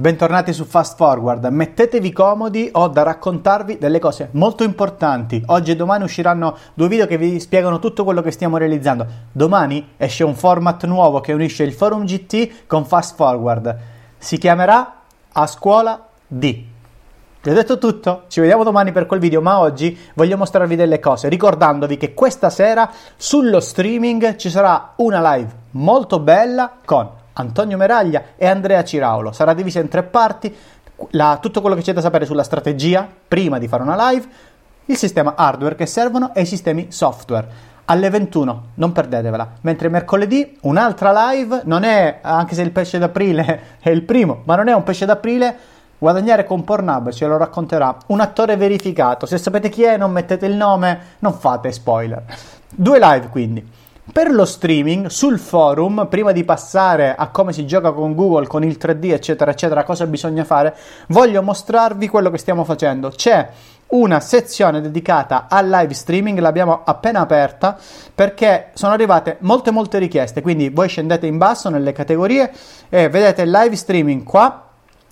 Bentornati su Fast Forward, mettetevi comodi, ho da raccontarvi delle cose molto importanti. Oggi e domani usciranno due video che vi spiegano tutto quello che stiamo realizzando. Domani esce un format nuovo che unisce il Forum GT con Fast Forward. Si chiamerà A Scuola D. Vi ho detto tutto, ci vediamo domani per quel video, ma oggi voglio mostrarvi delle cose, ricordandovi che questa sera sullo streaming ci sarà una live molto bella con Antonio Meraglia e Andrea Ciraulo. Sarà divisa in tre parti. La, tutto quello che c'è da sapere sulla strategia prima di fare una live, il sistema hardware che servono e i sistemi software. Alle 21, non perdetevela. Mentre mercoledì un'altra live, non è, anche se il pesce d'aprile è il primo, ma non è un pesce d'aprile, guadagnare con Pornhub, ce lo racconterà un attore verificato. Se sapete chi è, non mettete il nome, non fate spoiler. Due live quindi. Per lo streaming sul forum, prima di passare a come si gioca con Google, con il 3D, eccetera, eccetera, cosa bisogna fare, voglio mostrarvi quello che stiamo facendo. C'è una sezione dedicata al live streaming, l'abbiamo appena aperta perché sono arrivate molte molte richieste, quindi voi scendete in basso nelle categorie e vedete live streaming qua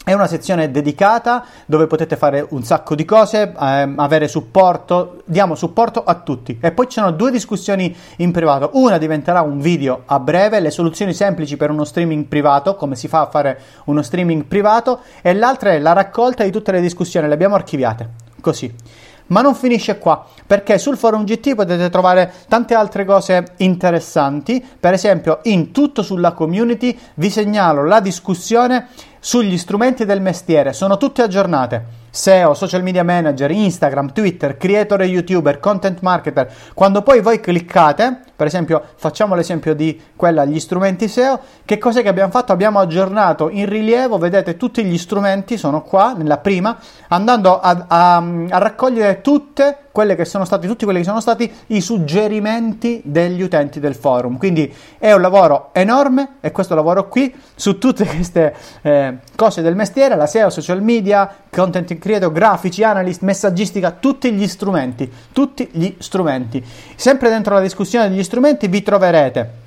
è una sezione dedicata dove potete fare un sacco di cose, ehm, avere supporto, diamo supporto a tutti. E poi ci sono due discussioni in privato. Una diventerà un video a breve, le soluzioni semplici per uno streaming privato, come si fa a fare uno streaming privato, e l'altra è la raccolta di tutte le discussioni, le abbiamo archiviate. Così. Ma non finisce qua, perché sul forum GT potete trovare tante altre cose interessanti. Per esempio, in tutto sulla community vi segnalo la discussione sugli strumenti del mestiere, sono tutte aggiornate. SEO, social media manager, Instagram, Twitter, creator e youtuber, content marketer. Quando poi voi cliccate, per esempio, facciamo l'esempio di quella gli strumenti SEO, che cos'è che abbiamo fatto? Abbiamo aggiornato in rilievo, vedete tutti gli strumenti sono qua nella prima, andando a, a, a raccogliere tutte quelle che sono stati, tutti quelli che sono stati i suggerimenti degli utenti del forum. Quindi è un lavoro enorme e questo lavoro qui su tutte queste eh, cose del mestiere, la SEO, social media, content creator, grafici, analyst, messaggistica, tutti gli strumenti, tutti gli strumenti. Sempre dentro la discussione degli strumenti vi troverete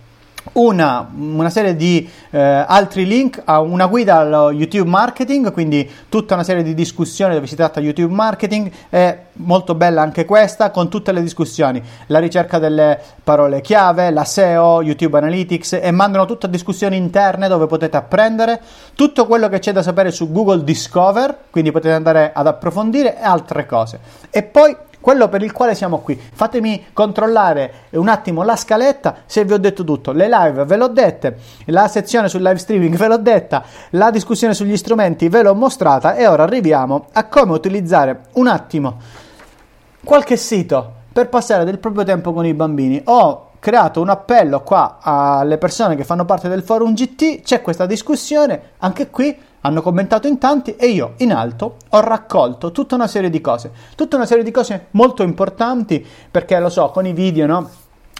una, una, serie di eh, altri link a una guida allo YouTube marketing, quindi tutta una serie di discussioni dove si tratta YouTube marketing, è molto bella anche questa con tutte le discussioni, la ricerca delle parole chiave, la SEO, YouTube Analytics e mandano tutte discussioni interne dove potete apprendere. Tutto quello che c'è da sapere su Google Discover, quindi potete andare ad approfondire e altre cose. E poi quello per il quale siamo qui. Fatemi controllare un attimo la scaletta se vi ho detto tutto. Le live ve l'ho dette, la sezione sul live streaming ve l'ho detta, la discussione sugli strumenti ve l'ho mostrata e ora arriviamo a come utilizzare un attimo qualche sito per passare del proprio tempo con i bambini. Ho creato un appello qua alle persone che fanno parte del forum GT, c'è questa discussione, anche qui hanno commentato in tanti e io in alto ho raccolto tutta una serie di cose, tutta una serie di cose molto importanti perché lo so, con i video, no?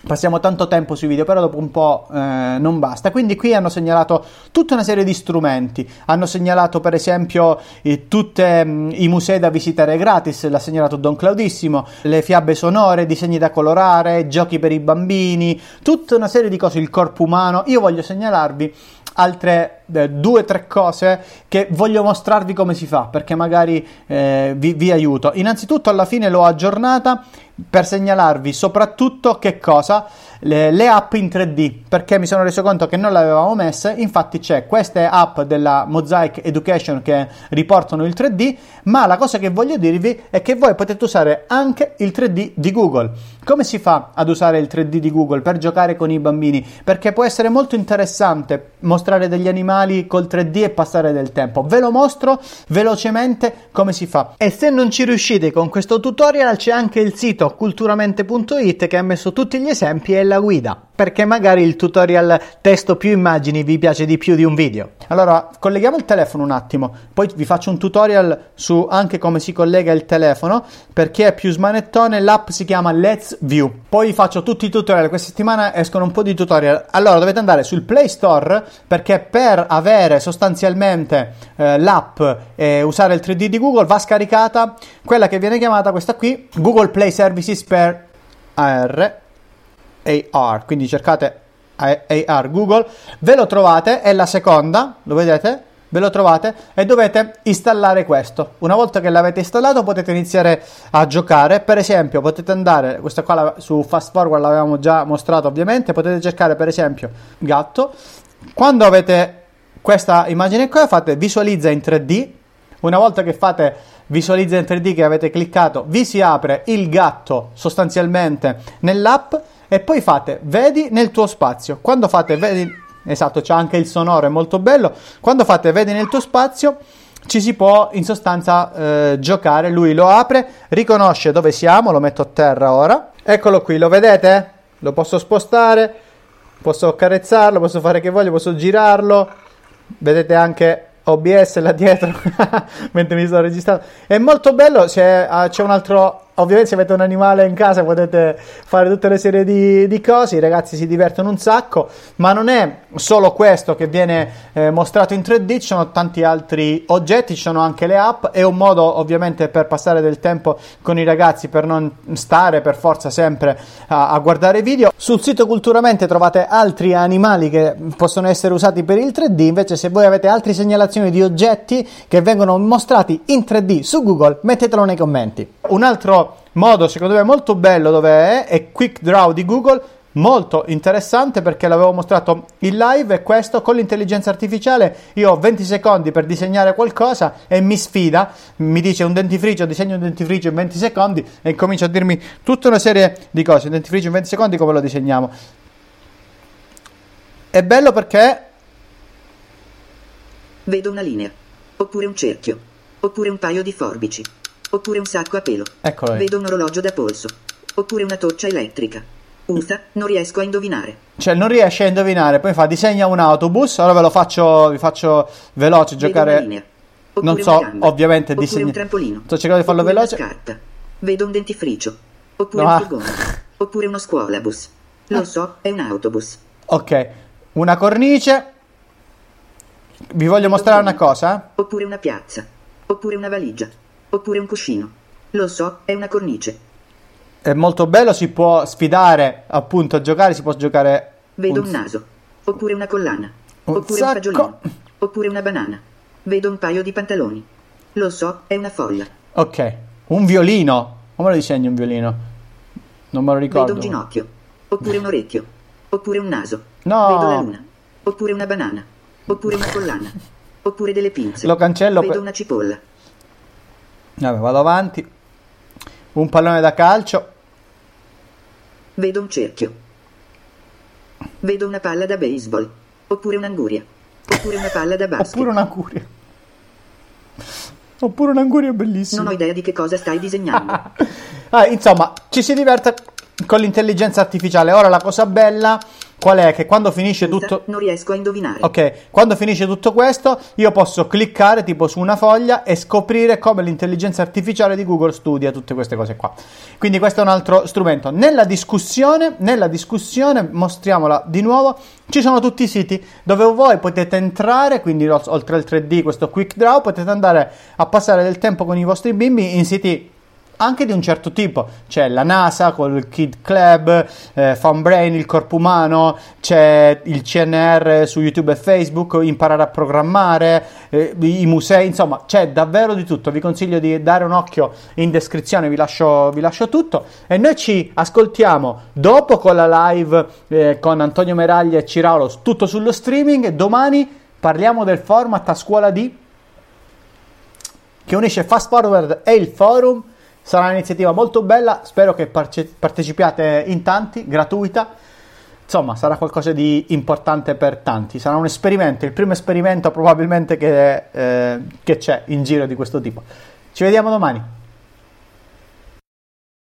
Passiamo tanto tempo sui video, però dopo un po' eh, non basta. Quindi qui hanno segnalato tutta una serie di strumenti. Hanno segnalato, per esempio, eh, tutti mm, i musei da visitare gratis, l'ha segnalato Don Claudissimo, le fiabe sonore, disegni da colorare, giochi per i bambini, tutta una serie di cose, il corpo umano. Io voglio segnalarvi altre eh, due o tre cose che voglio mostrarvi come si fa perché magari eh, vi, vi aiuto. Innanzitutto alla fine l'ho aggiornata per segnalarvi soprattutto che cosa? Le, le, app in 3D perché mi sono reso conto che non le avevamo messe. Infatti c'è queste app della Mosaic Education che riportano il 3D ma la cosa che voglio dirvi è che voi potete usare anche il 3D di Google. Come si fa ad usare il 3D di Google per giocare con i bambini? Perché può essere molto interessante mostrare degli animali col 3D e passare del tempo. Ve lo mostro velocemente come si fa. E se non ci riuscite con questo tutorial c'è anche il sito culturamente.it che ha messo tutti gli esempi e la guida, perché magari il tutorial testo più immagini vi piace di più di un video. Allora, colleghiamo il telefono un attimo, poi vi faccio un tutorial su anche come si collega il telefono, perché è più smanettone, l'app si chiama Let's View. Poi vi faccio tutti i tutorial, questa settimana escono un po' di tutorial. Allora, dovete andare sul Play Store, perché per avere sostanzialmente eh, l'app e usare il 3D di Google va scaricata quella che viene chiamata questa qui, Google Play Services per AR AR, quindi cercate AR Google, ve lo trovate, è la seconda, lo vedete? ve lo trovate e dovete installare questo. Una volta che l'avete installato potete iniziare a giocare, per esempio potete andare, questa qua su Fast Forward l'avevamo già mostrato ovviamente, potete cercare per esempio gatto, quando avete questa immagine qua fate visualizza in 3D, una volta che fate visualizza in 3D che avete cliccato, vi si apre il gatto sostanzialmente nell'app e poi fate vedi nel tuo spazio. Quando fate vedi, esatto, c'è anche il sonoro, è molto bello. Quando fate vedi nel tuo spazio ci si può in sostanza eh, giocare, lui lo apre, riconosce dove siamo, lo metto a terra ora. Eccolo qui, lo vedete? Lo posso spostare, posso accarezzarlo, posso fare che voglio, posso girarlo. Vedete anche OBS là dietro mentre mi sto registrando. È molto bello, c'è, uh, c'è un altro ovviamente se avete un animale in casa potete fare tutte le serie di, di, cose, i ragazzi si divertono un sacco, ma non è solo questo che viene eh, mostrato in 3D, ci sono tanti altri oggetti, ci sono anche le app, è un modo ovviamente per passare del tempo con i ragazzi, per non stare per forza sempre a, a guardare video. Sul sito Culturamente trovate altri animali che possono essere usati per il 3D, invece se voi avete altre segnalazioni di oggetti che vengono mostrati in 3D su Google, mettetelo nei commenti. Un altro modo secondo me molto bello dove è, è Quick Draw di Google, molto interessante perché l'avevo mostrato in live e questo con l'intelligenza artificiale io ho 20 secondi per disegnare qualcosa e mi sfida, mi dice un dentifricio, disegno un dentifricio in 20 secondi e comincia a dirmi tutta una serie di cose, un dentifricio in 20 secondi come lo disegniamo. È bello perché vedo una linea, oppure un cerchio, oppure un paio di forbici. Oppure un sacco a pelo. Eccolo. Vedo un orologio da polso. Oppure una torcia elettrica. Usa, non riesco a indovinare. Cioè, non riesce a indovinare. Poi fa disegna un autobus. Ora ve lo faccio, vi faccio veloce giocare. Una linea. Oppure Non so, ovviamente disegna. un trampolino. Sto cercando di farlo Oppure veloce. Una scarpa. Vedo un dentifricio. Oppure No. un furgone. Oppure uno scuolabus. Lo so, è un autobus. Ok, una cornice. Vi voglio mostrare una cosa. Oppure una piazza. Oppure una valigia. Oppure un cuscino. Lo so, è una cornice. È molto bello, si può sfidare appunto a giocare, si può giocare Vedo un- un naso. Oppure una collana. Un oppure sacco. un fagiolino. Oppure una banana. Vedo un paio di pantaloni. Lo so, è una folla. Ok, un violino. Come lo disegni un violino? Non me lo ricordo. Vedo un ginocchio. Oppure un orecchio. Oppure un naso. No. Vedo la luna. Oppure una banana. Oppure una collana. Oppure delle pinze. Lo cancello Vedo per- una cipolla. Vabbè, vado avanti. Un pallone da calcio. Vedo un cerchio. Vedo una palla da baseball. Oppure un'anguria. Oppure una palla da basket. Oppure un'anguria. Oppure un'anguria bellissima. Non ho idea di che cosa stai disegnando. Ah, insomma, ci si diverte con l'intelligenza artificiale. Ora la cosa bella qual è? Che quando finisce tutto Non riesco a indovinare. Ok, quando finisce tutto questo, io posso cliccare tipo su una foglia e scoprire come l'intelligenza artificiale di Google studia tutte queste cose qua. Quindi questo è un altro strumento. Nella discussione, nella discussione, mostriamola di nuovo, ci sono tutti i siti dove voi potete entrare, quindi ol- oltre al 3D, questo Quick Draw, potete andare a passare del tempo con i vostri bimbi in siti anche di un certo tipo. C'è la NASA col Kid Club, eh, Funbrain, il corpo umano, c'è il CNR su YouTube e Facebook, imparare a programmare, eh, i musei, insomma, c'è davvero di tutto. Vi consiglio di dare un occhio in descrizione, vi lascio, vi lascio tutto. E noi ci ascoltiamo dopo con la live eh, con Antonio Meraglia e Ciraulo, tutto sullo streaming. Domani parliamo del format a scuola di che unisce Fast Forward e il forum. Sarà un'iniziativa molto bella, spero che parce- partecipiate in tanti, gratuita. Insomma, sarà qualcosa di importante per tanti. Sarà un esperimento, il primo esperimento probabilmente che, eh, che c'è in giro di questo tipo. Ci vediamo domani.